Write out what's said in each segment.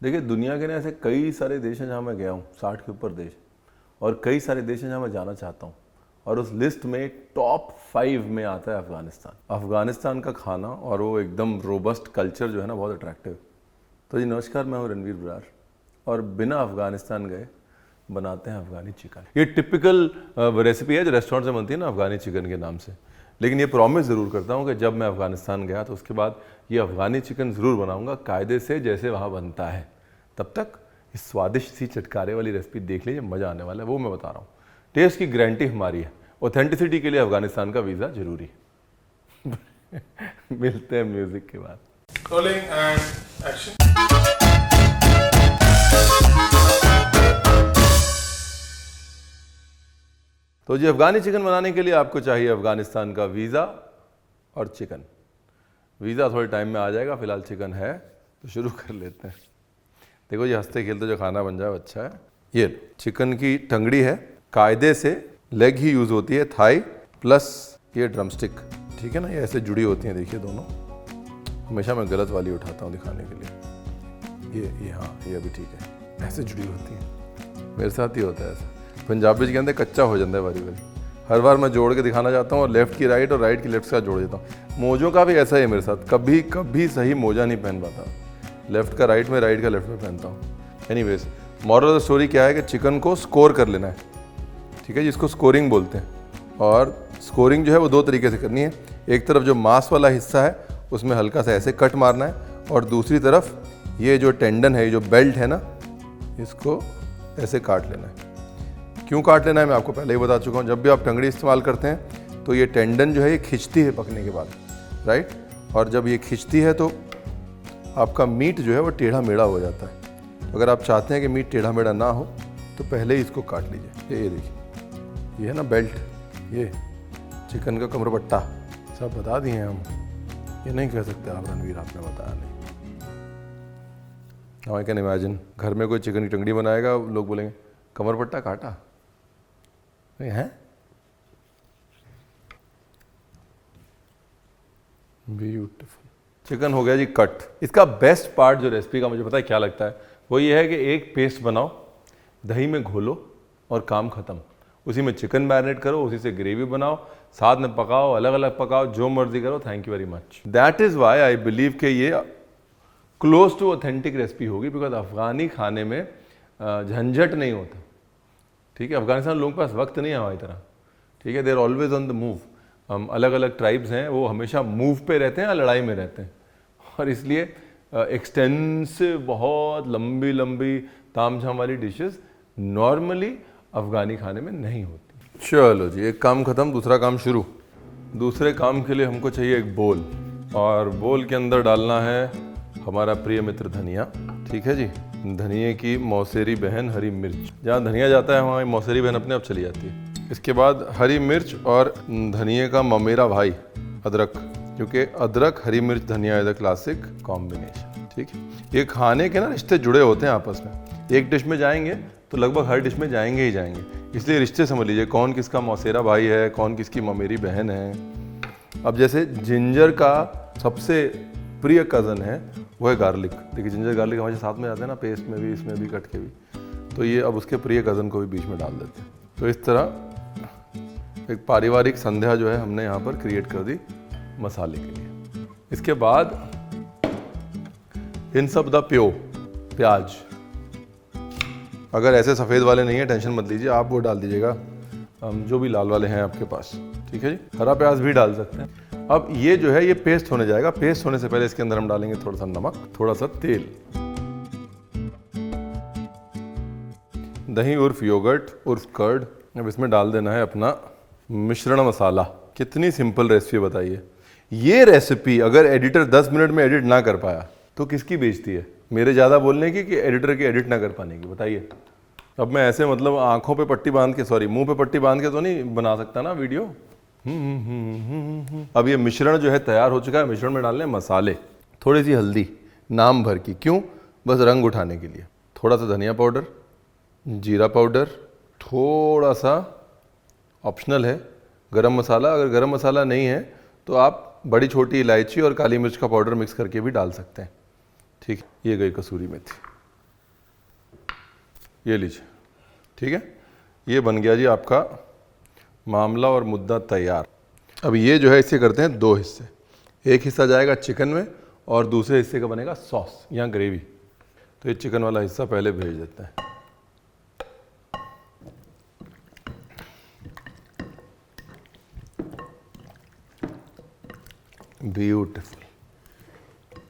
देखिए, दुनिया के ना ऐसे कई सारे देश हैं जहाँ मैं गया हूँ, साठ के ऊपर देश, और कई सारे देश हैं जहाँ मैं जाना चाहता हूँ, और उस लिस्ट में टॉप फाइव में आता है अफ़गानिस्तान। अफ़गानिस्तान का खाना और वो एकदम रोबस्ट कल्चर जो है ना, बहुत अट्रैक्टिव तो जी, नमस्कार, मैं हूँ रणवीर बरार, और बिना अफ़गानिस्तान गए बनाते हैं अफगानी चिकन। ये टिपिकल रेसिपी है जो रेस्टोरेंट से बनती है ना, अफगानी चिकन के नाम से। लेकिन ये प्रॉमिस ज़रूर करता हूँ कि जब मैं अफ़गानिस्तान गया तो उसके बाद ये अफगानी चिकन ज़रूर बनाऊँगा, कायदे से जैसे वहाँ बनता है। तब तक इस स्वादिष्ट सी चटकारे वाली रेसिपी देख लीजिए, मज़ा आने वाला है, वो मैं बता रहा हूँ। टेस्ट की गारंटी हमारी है। ऑथेंटिसिटी के लिए अफ़गानिस्तान का वीज़ा ज़रूरी है। मिलते हैं म्यूज़िक के बाद। तो जी, अफगानी चिकन बनाने के लिए आपको चाहिए अफ़गानिस्तान का वीज़ा और चिकन। वीज़ा थोड़े टाइम में आ जाएगा, फ़िलहाल चिकन है तो शुरू कर लेते हैं। देखो ये हँसते खेलते जो खाना बन जाए अच्छा है। ये चिकन की टंगड़ी है, कायदे से लेग ही यूज़ होती है, थाई प्लस ये ड्रमस्टिक। ठीक है ना, ये ऐसे जुड़ी होती हैं, देखिए दोनों। हमेशा मैं गलत वाली उठाता हूँ दिखाने के लिए। ये ये हाँ ये अभी ठीक है। ऐसे जुड़ी होती हैं। मेरे साथ ही होता है ऐसा। पंजाबी कहते कच्चा हो जाता है बारी बारी। हर बार मैं जोड़ के दिखाना चाहता हूँ और लेफ़्ट की राइट और राइट की लेफ़्ट का जोड़ देता हूँ। मोजों का भी ऐसा ही है मेरे साथ। कभी कभी सही मोजा नहीं पहन पाता लेफ़्ट का राइट में राइट का लेफ़्ट में पहनता हूँ। Anyways moral of story क्या है कि चिकन को स्कोर कर लेना है। ठीक है जिसको स्कोरिंग बोलते हैं। और स्कोरिंग जो है वो दो तरीके से करनी है। एक तरफ़ जो मांस वाला हिस्सा है, उसमें हल्का सा ऐसे कट मारना है। और दूसरी तरफ़ ये जो टेंडन है, ये जो बेल्ट है ना, इसको ऐसे काट लेना है। क्यों काट लेना है, मैं आपको पहले ही बता चुका हूँ। जब भी आप टंगड़ी इस्तेमाल करते हैं तो ये टेंडन जो है, ये खिंचती है पकने के बाद राइट और जब ये खिंचती है तो आपका मीट जो है, वो टेढ़ा मेढ़ा हो जाता है। तो अगर आप चाहते हैं कि मीट टेढ़ा मेढ़ा ना हो तो पहले ही इसको काट लीजिए। ये ये देखिए, ये है ना बेल्ट, ये चिकन का कमरपट्टा सब बता दिए हैं हम। ये नहीं कह सकते आप, रणवीर, आपने बताया नहीं। आई कैन इमेजिन घर में कोई चिकन की टंगड़ी बनाएगा, लोग बोलेंगे कमरपट्टा काटा? है? ब्यूटिफुल चिकन हो गया जी कट इसका बेस्ट पार्ट जो रेसिपी का मुझे पता है क्या लगता है? वो ये है कि एक पेस्ट बनाओ, दही में घोलो और काम ख़त्म. उसी में चिकन मैरिनेट करो, उसी से ग्रेवी बनाओ, साथ में पकाओ अलग अलग पकाओ, जो मर्ज़ी करो. Thank you very much that is why I believe कि ये क्लोज टू ऑथेंटिक रेसिपी होगी बिकॉज़ अफगानी खाने में झंझट नहीं होता. ठीक है? अफ़गानिस्तान लोगों के पास वक्त नहीं है हमारी तरह। ठीक है? There always on the move हम अलग अलग ट्राइब्स हैं, वो हमेशा मूव पे रहते हैं या लड़ाई में रहते हैं। और इसलिए एक्सटेंसिव बहुत लंबी लंबी ताम झाम वाली डिशेस नॉर्मली अफगानी खाने में नहीं होती। चलो जी, एक काम ख़त्म, दूसरा काम शुरू। दूसरे काम के लिए हमको चाहिए एक बोल और बोल के अंदर डालना है हमारा प्रिय मित्र धनिया। ठीक है जी? धनिए की मौसेरी बहन हरी मिर्च। जहाँ धनिया जाता है, वहाँ मौसेरी बहन अपने आप चली जाती है। इसके बाद हरी मिर्च और धनिए का ममेरा भाई, अदरक। क्योंकि अदरक, हरी मिर्च, धनिया इज़ द क्लासिक कॉम्बिनेशन ठीक है? ये खाने के ना रिश्ते जुड़े होते हैं आपस में। एक डिश में जाएँगे तो लगभग हर डिश में जाएँगे ही जाएँगे। इसलिए रिश्ते समझ लीजिए, कौन किसका मौसेरा भाई है, कौन किसकी ममेरी बहन है। अब जैसे जिंजर का सबसे प्रिय कज़न है वो है गार्लिक देखिए जिंजर गार्लिक हमारे साथ में जाते हैं ना पेस्ट में भी, इसमें भी कट के भी। तो ये अब उसके प्रिय कज़न को भी बीच में डाल देते हैं। तो इस तरह एक पारिवारिक संध्या जो है, हमने यहाँ पर क्रिएट कर दी मसाले के लिए। इसके बाद इन सब द प्यो, प्याज। अगर ऐसे सफ़ेद वाले नहीं है टेंशन मत लीजिए, आप वो डाल दीजिएगा। जो भी लाल वाले हैं आपके पास, ठीक है जी? हरा प्याज भी डाल सकते हैं। अब ये जो है, ये पेस्ट होने जाएगा। पेस्ट होने से पहले इसके अंदर हम डालेंगे थोड़ा सा नमक थोड़ा सा तेल। दही, उर्फ़ योगर्ट उर्फ़ कर्ड अब इसमें डाल देना है अपना मिश्रण मसाला। कितनी सिंपल रेसिपी बताइए। ये रेसिपी अगर एडिटर 10 मिनट में एडिट ना कर पाया तो किसकी बेचती है? मेरे ज़्यादा बोलने की कि एडिटर की एडिट ना कर पाने की? बताइए। अब मैं ऐसे मतलब आँखों पे पट्टी बाँध के सॉरी मुँह पे पट्टी बाँध के तो नहीं बना सकता ना वीडियो? अब ये मिश्रण जो है तैयार हो चुका है। मिश्रण में डालने मसाले। थोड़ी सी हल्दी, नाम भर की। क्यों? बस रंग उठाने के लिए। थोड़ा सा धनिया पाउडर, जीरा पाउडर, थोड़ा सा ऑप्शनल है, गरम मसाला। अगर गरम मसाला नहीं है तो आप बड़ी, छोटी इलायची और काली मिर्च का पाउडर मिक्स करके भी डाल सकते हैं। ठीक, ये गई कसूरी मेथी। ये लीजिए। ठीक है? ये बन गया जी आपका मामला और मुद्दा तैयार। अब ये जो है इसे करते हैं दो हिस्से। एक हिस्सा जाएगा चिकन में और दूसरे हिस्से का बनेगा सॉस या ग्रेवी। तो ये चिकन वाला हिस्सा पहले भेज देते हैं। ब्यूटिफुल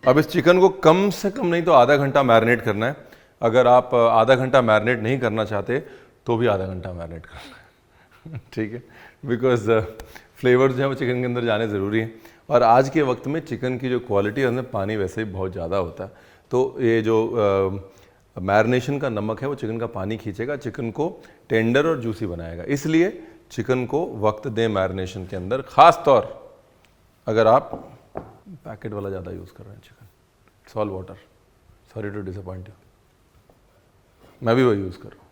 अब इस चिकन को कम से कम नहीं तो आधा घंटा मैरिनेट करना है। अगर आप आधा घंटा मैरिनेट नहीं करना चाहते तो भी आधा घंटा मैरिनेट करना ठीक है? बिकॉज़ फ्लेवर जो है वो चिकन के अंदर जाने ज़रूरी हैं। और आज के वक्त में चिकन की जो क्वालिटी है, उसमें पानी वैसे ही बहुत ज़्यादा होता है। तो ये जो मैरिनेशन का नमक है, वो चिकन का पानी खींचेगा चिकन को टेंडर और जूसी बनाएगा। इसलिए चिकन को वक्त दें मैरिनेशन के अंदर। ख़ास तौर अगर आप पैकेट वाला ज़्यादा यूज़ कर रहे हैं chicken salt water sorry to disappoint you मैं भी वही यूज़ कर रहा हूँ।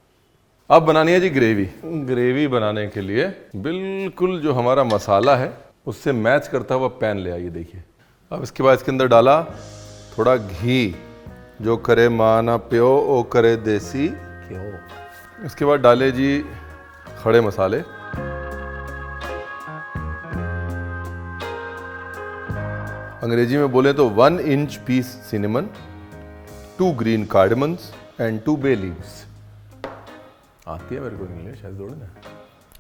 अब बनानी है जी ग्रेवी। ग्रेवी बनाने के लिए बिल्कुल जो हमारा मसाला है, उससे मैच करता हुआ पैन ले आइए, देखिए। अब इसके बाद इसके अंदर डाला थोड़ा घी, जो करे माना प्यो, ओ करे देसी। घ्यो इसके बाद डाले जी खड़े मसाले। अंग्रेज़ी में बोले तो one inch piece cinnamon two green cardamoms and two bay leaves आती है मेरे को इंग्लिश शायद थोड़ी ना।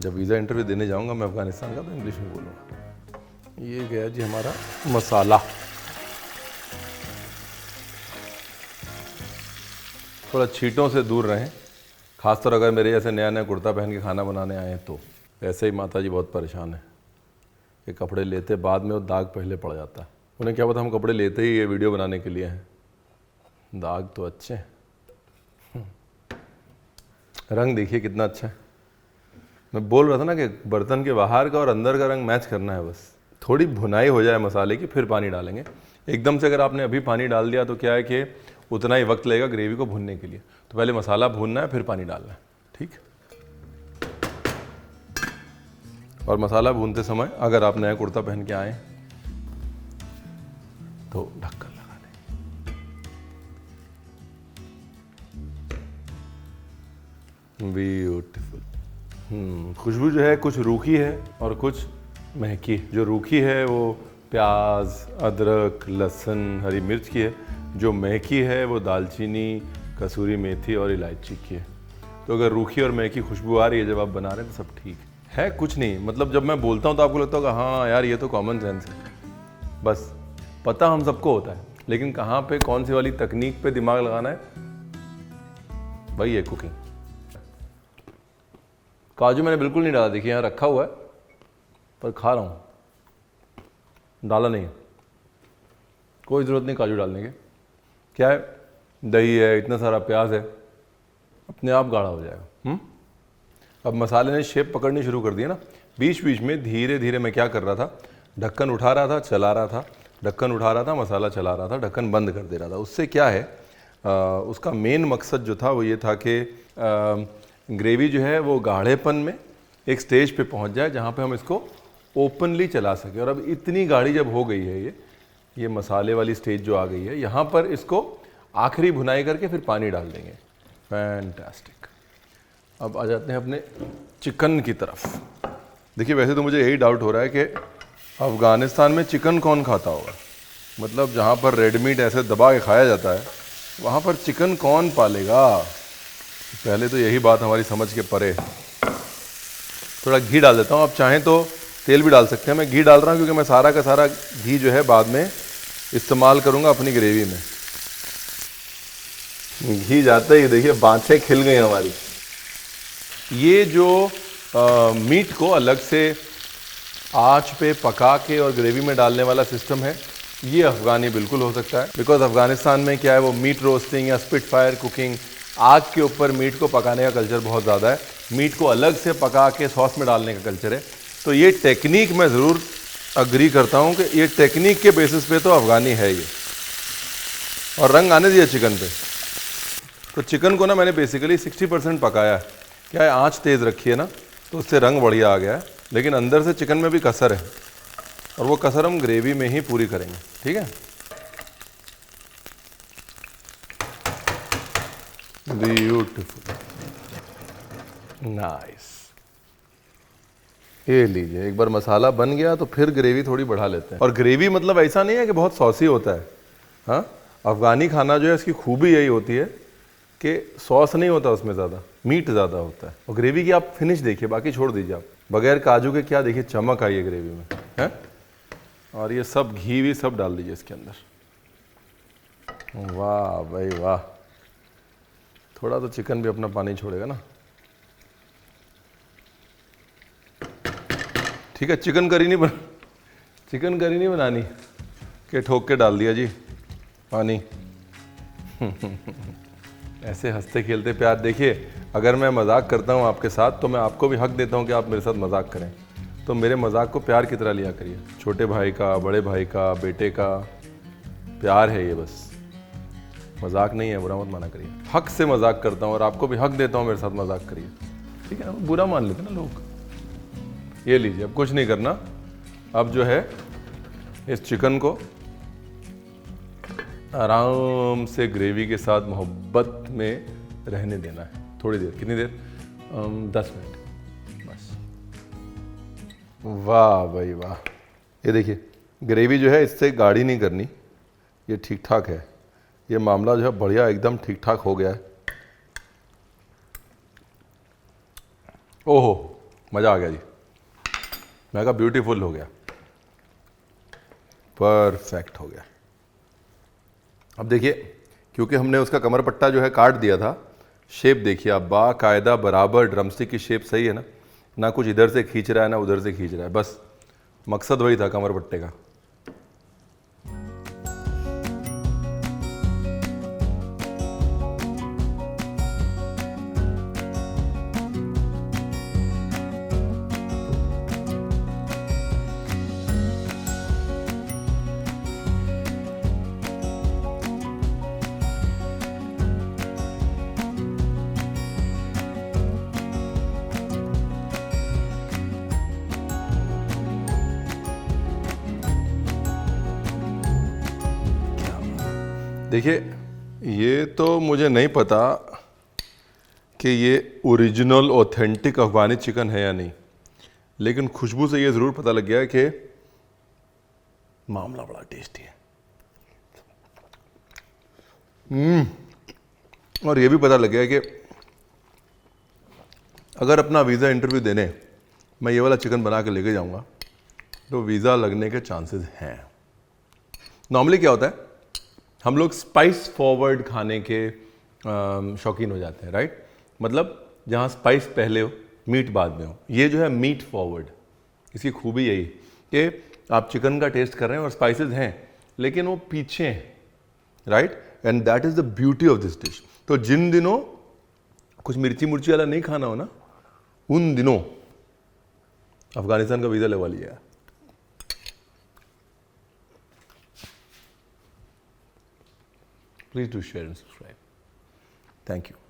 जब वीज़ा इंटरव्यू देने जाऊँगा मैं अफ़गानिस्तान का तो इंग्लिश में बोलूँगा। ये गया जी हमारा मसाला। थोड़ा छीटों से दूर रहें। खासतौर अगर मेरे जैसे नया नया कुर्ता पहन के खाना बनाने आए हैं तो ऐसे ही माता जी बहुत परेशान है। कि कपड़े लेते बाद में वो दाग पहले पड़ जाता है। उन्हें क्या पता हम कपड़े लेते ही ये वीडियो बनाने के लिए हैं। दाग तो अच्छे हैं। रंग देखिए कितना अच्छा है। मैं बोल रहा था ना कि बर्तन के बाहर का और अंदर का रंग मैच करना है बस। थोड़ी भुनाई हो जाए मसाले की, फिर पानी डालेंगे। एकदम से अगर आपने अभी पानी डाल दिया तो क्या है कि उतना ही वक्त लगेगा ग्रेवी को भुनने के लिए। तो पहले मसाला भूनना है, फिर पानी डालना है, ठीक? और मसाला भूनते समय अगर आप नया कुर्ता पहन के आए तो ढक्कन। ब्यूटीफुल हम्म खुशबू जो है, कुछ रूखी है और कुछ महकी जो रूखी है, वो प्याज, अदरक, लहसुन, हरी मिर्च की है। जो महकी है, वो दालचीनी, कसूरी मेथी और इलायची की है। तो अगर रूखी और महकी खुशबू आ रही है, जब आप बना रहे हैं तो सब ठीक है। है कुछ नहीं मतलब जब मैं बोलता हूँ तो आपको लगता होगा हाँ यार, ये तो कॉमन सेंस है। बस, पता हम सबको होता है। लेकिन कहाँ पे, कौन सी वाली तकनीक पे दिमाग लगाना है? वही है कुकिंग काजू मैंने बिल्कुल नहीं डाला देखिए यहाँ रखा हुआ है पर खा रहा हूँ। डाला नहीं कोई ज़रूरत नहीं काजू डालने के। क्या है? दही है इतना सारा प्याज है अपने आप गाढ़ा हो जाएगा। हुँ? अब मसाले ने शेप पकड़नी शुरू कर दी है ना। बीच बीच में धीरे धीरे मैं क्या कर रहा था? ढक्कन उठा रहा था चला रहा था। ढक्कन उठा रहा था मसाला चला रहा था ढक्कन बंद कर दे रहा था। उससे क्या है? आ, उसका मेन मकसद जो था वो ये था कि ग्रेवी जो है वो गाढ़ेपन में एक स्टेज पे पहुँच जाए जहाँ पे हम इसको ओपनली चला सकें। और अब इतनी गाढ़ी जब हो गई है ये ये मसाले वाली स्टेज जो आ गई है, यहाँ पर इसको आखिरी भुनाई करके फिर पानी डाल देंगे। फैंटास्टिक अब आ जाते हैं अपने चिकन की तरफ़। देखिए, वैसे तो मुझे यही डाउट हो रहा है कि अफ़गानिस्तान में चिकन कौन खाता होगा? मतलब जहाँ पर रेड मीट ऐसे दबा के खाया जाता है, वहाँ पर चिकन कौन पालेगा? पहले तो यही बात हमारी समझ के परे थोड़ा घी डाल देता हूँ। आप चाहें तो तेल भी डाल सकते हैं। मैं घी डाल रहा हूँ क्योंकि मैं सारा का सारा घी जो है बाद में इस्तेमाल करूँगा अपनी ग्रेवी में। घी जाते ही देखिए बाँछें खिल गई हमारी। ये जो आ, मीट को अलग से आँच पे पका के और ग्रेवी में डालने वाला सिस्टम है ये अफ़गानी बिल्कुल हो सकता है। बिकॉज़ अफ़गानिस्तान में क्या है वो मीट रोस्टिंग या स्पिट फायर कुकिंग आग के ऊपर मीट को पकाने का कल्चर बहुत ज़्यादा है। मीट को अलग से पका के सॉस में डालने का कल्चर है। तो ये टेक्निक मैं ज़रूर अग्री करता हूँ कि ये टेक्निक के बेसिस पे तो अफ़गानी है ये। और रंग आने दिया चिकन पे। तो चिकन को ना मैंने बेसिकली 60 परसेंट पकाया है। क्या है आँच तेज़ रखी है ना? तो उससे रंग बढ़िया आ गया है। लेकिन अंदर से चिकन में भी कसर है। और वो कसर हम ग्रेवी में ही पूरी करेंगे। ठीक है? ब्यूटिफुल नाइस ये लीजिए एक बार मसाला बन गया तो फिर ग्रेवी थोड़ी बढ़ा लेते हैं। और ग्रेवी मतलब ऐसा नहीं है कि बहुत सॉसी होता है। हाँ? अफगानी खाना जो है इसकी खूबी यही होती है कि सॉस नहीं होता उसमें ज़्यादा मीट ज़्यादा होता है। और ग्रेवी की आप फिनिश देखिए बाकी छोड़ दीजिए आप। बगैर काजू के क्या देखिए चमक आई है ग्रेवी में। है? और ये सब घी भी सब डाल दीजिए इसके अंदर। वाह भाई वाह। थोड़ा तो चिकन भी अपना पानी छोड़ेगा ना। ठीक है, चिकन करी नहीं बन, चिकन करी नहीं बनानी। के ठोक के डाल दिया जी, पानी। ऐसे हँसते खेलते प्यार, देखिए, अगर मैं मज़ाक करता हूँ आपके साथ तो मैं आपको भी हक देता हूँ कि आप मेरे साथ मज़ाक करें। तो मेरे मज़ाक को प्यार की तरह लिया करिए। छोटे भाई का, बड़े भाई का, बेटे का, प्यार है ये बस। मज़ाक नहीं है, बुरा मत माना करिए। हक से मज़ाक करता हूँ और आपको भी हक देता हूँ मेरे साथ मज़ाक करिए। ठीक है ना? बुरा मान लेते ना लोग। ये लीजिए, अब कुछ नहीं करना। अब जो है, इस चिकन को आराम से ग्रेवी के साथ मोहब्बत में रहने देना है। थोड़ी देर, कितनी देर? दस मिनट। बस। वाह भाई, वाह। ये देखिए, ग्रेवी जो है, इससे गाढ़ी नहीं करनी। ये ठीक ठाक है। ये मामला जो है बढ़िया एकदम ठीक ठाक हो गया है। ओहो, मज़ा आ गया जी। मैं कहा ब्यूटीफुल हो गया। परफेक्ट हो गया। अब देखिए, क्योंकि हमने उसका कमर पट्टा जो है काट दिया था शेप देखिए आप, बाकायदा बराबर ड्रमस्टिक की शेप सही है ना? ना कुछ इधर से खींच रहा है, ना उधर से खींच रहा है, बस मकसद वही था कमर पट्टे का। देखिए ये तो मुझे नहीं पता कि ये ओरिजिनल ऑथेंटिक अफगानी चिकन है या नहीं लेकिन खुशबू से ये ज़रूर पता लग गया कि मामला बड़ा टेस्टी है। हम्म, और ये भी पता लग गया कि अगर अपना वीज़ा इंटरव्यू देने मैं ये वाला चिकन बना के लेके जाऊँगा तो वीज़ा लगने के चांसेस हैं। नॉर्मली क्या होता है? हम लोग स्पाइस फॉरवर्ड खाने के शौकीन हो जाते हैं राइट मतलब जहाँ स्पाइस पहले हो मीट बाद में हो। ये जो है मीट फॉरवर्ड इसकी खूबी यही कि आप चिकन का टेस्ट कर रहे हैं और स्पाइसेस हैं, लेकिन वो पीछे हैं right and that is the beauty of this dish तो जिन दिनों कुछ मिर्ची मुर्ची वाला नहीं खाना हो ना, उन दिनों अफ़गानिस्तान का वीज़ा लगवा लिया। Please do share and subscribe. Thank you.